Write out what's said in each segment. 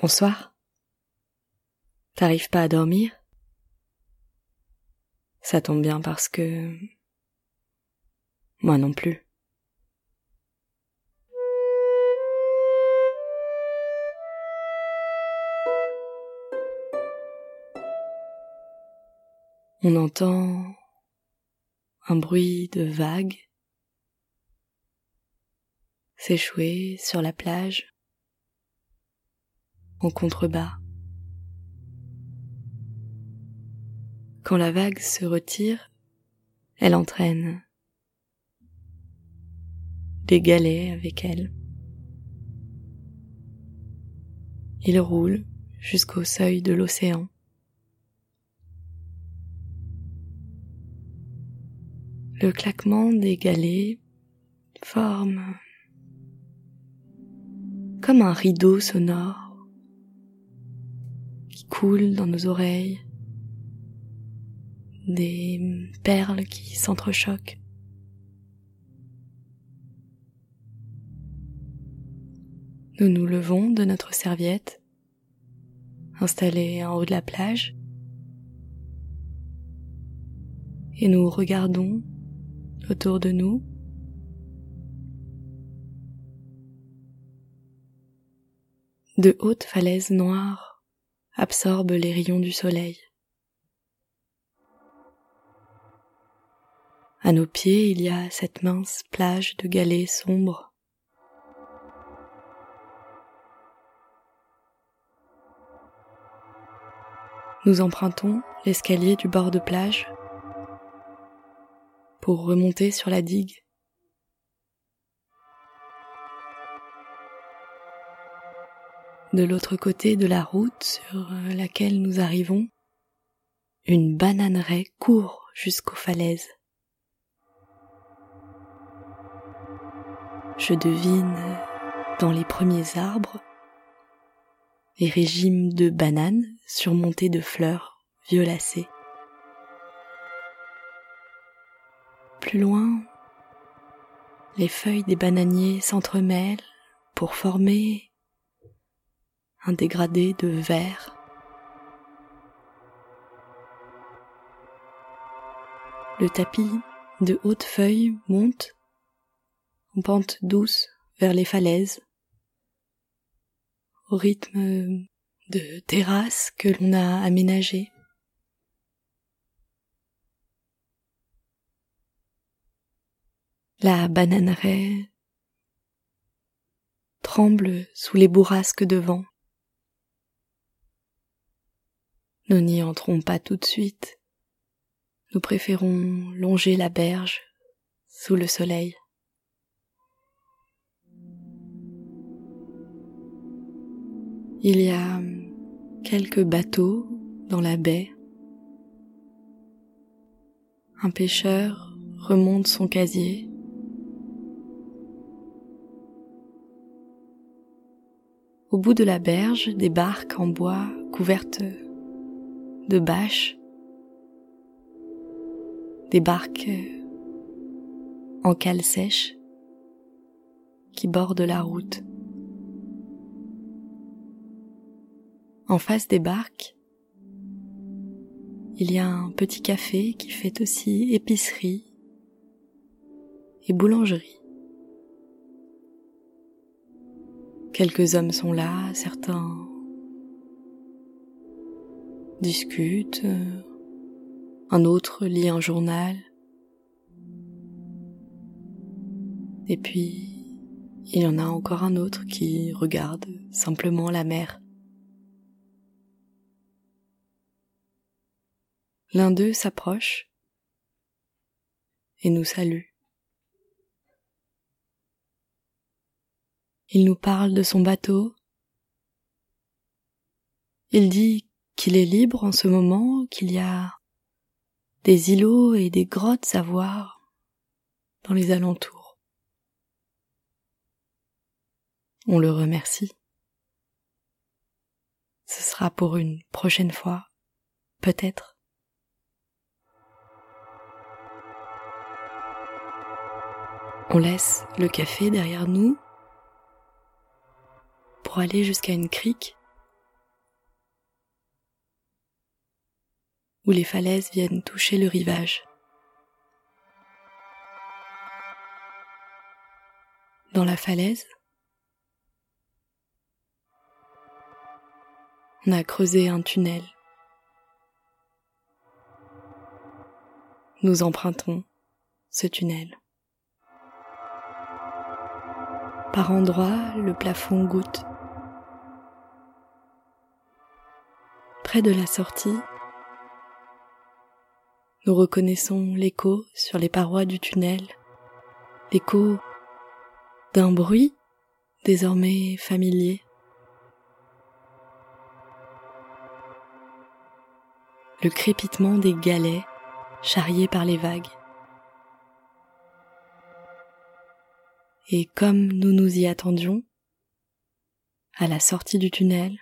Bonsoir. T'arrives pas à dormir? Ça tombe bien parce que... Moi non plus. On entend un bruit de vagues s'échouer sur la plage en contrebas. Quand la vague se retire, elle entraîne des galets avec elle. Il roule jusqu'au seuil de l'océan. Le claquement des galets forme comme un rideau sonore qui coule dans nos oreilles, des perles qui s'entrechoquent. Nous nous levons de notre serviette, installée en haut de la plage, et nous regardons autour de nous. De hautes falaises noires absorbent les rayons du soleil. À nos pieds, il y a cette mince plage de galets sombres. Nous empruntons l'escalier du bord de plage pour remonter sur la digue. De l'autre côté de la route sur laquelle nous arrivons, une bananeraie court jusqu'aux falaises. Je devine dans les premiers arbres les régimes de bananes surmontés de fleurs violacées. Plus loin, les feuilles des bananiers s'entremêlent pour former un dégradé de vert. Le tapis de hautes feuilles monte en pente douce vers les falaises, au rythme de terrasses que l'on a aménagées. La bananeraie tremble sous les bourrasques de vent. Nous n'y entrons pas tout de suite. Nous préférons longer la berge sous le soleil. Il y a quelques bateaux dans la baie. Un pêcheur remonte son casier Au bout de la berge, des barques en bois couvertes de bâches, des barques en cale sèche qui bordent la route. En face des barques, il y a un petit café qui fait aussi épicerie et boulangerie. Quelques hommes sont là, certains discutent, un autre lit un journal. Et puis, il y en a encore un autre qui regarde simplement la mer. L'un d'eux s'approche et nous salue. Il nous parle de son bateau. Il dit qu'il est libre en ce moment, qu'il y a des îlots et des grottes à voir dans les alentours. On le remercie. Ce sera pour une prochaine fois, peut-être. On laisse le café derrière nous pour aller jusqu'à une crique où les falaises viennent toucher le rivage. Dans la falaise, on a creusé un tunnel. Nous empruntons ce tunnel. Par endroits, le plafond goutte. Près de la sortie, nous reconnaissons l'écho sur les parois du tunnel, l'écho d'un bruit désormais familier. Le crépitement des galets charriés par les vagues. Et comme nous nous y attendions, à la sortie du tunnel,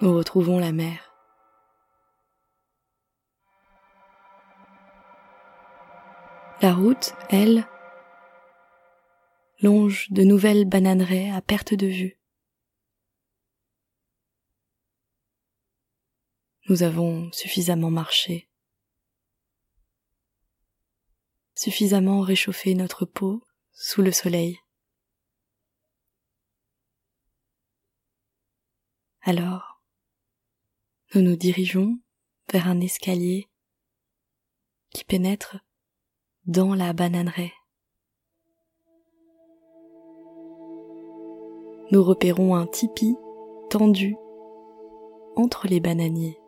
nous retrouvons la mer. La route, elle, longe de nouvelles bananeraies à perte de vue. Nous avons suffisamment marché, suffisamment réchauffé notre peau sous le soleil. Alors, nous nous dirigeons vers un escalier qui pénètre dans la bananeraie. Nous repérons un tipi tendu entre les bananiers.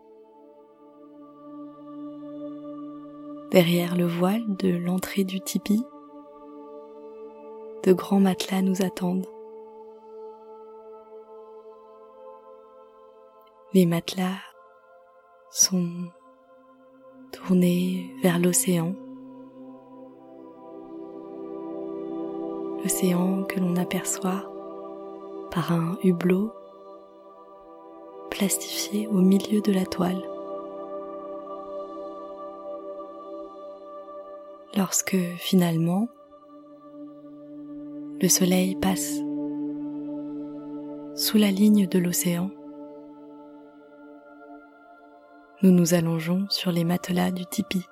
Derrière le voile de l'entrée du tipi, de grands matelas nous attendent. Les matelas sont tournés vers l'océan. Que l'on aperçoit par un hublot plastifié au milieu de la toile. lorsque finalement le soleil passe sous la ligne de l'océan, nous nous allongeons sur les matelas du tipi.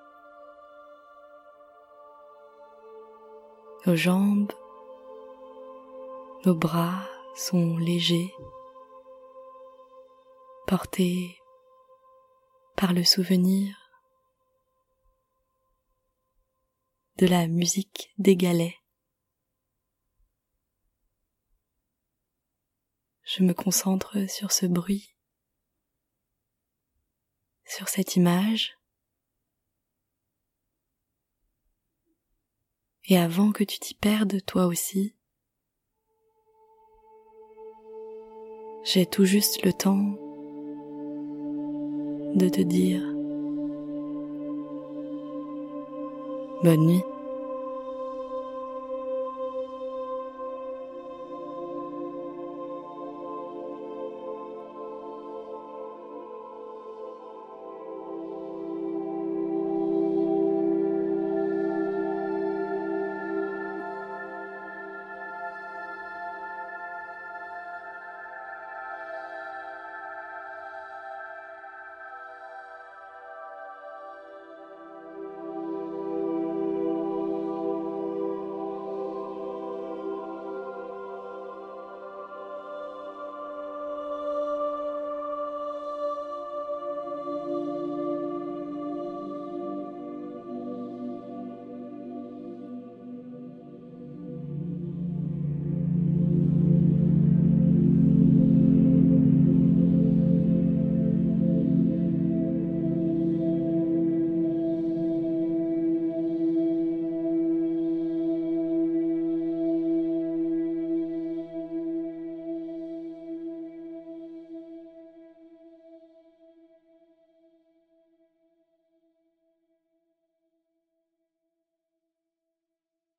Nos jambes, nos bras sont légers, portés par le souvenir de la musique des galets. Je me concentre sur ce bruit, sur cette image, et avant que tu t'y perdes toi aussi, j'ai tout juste le temps de te dire Bonne nuit.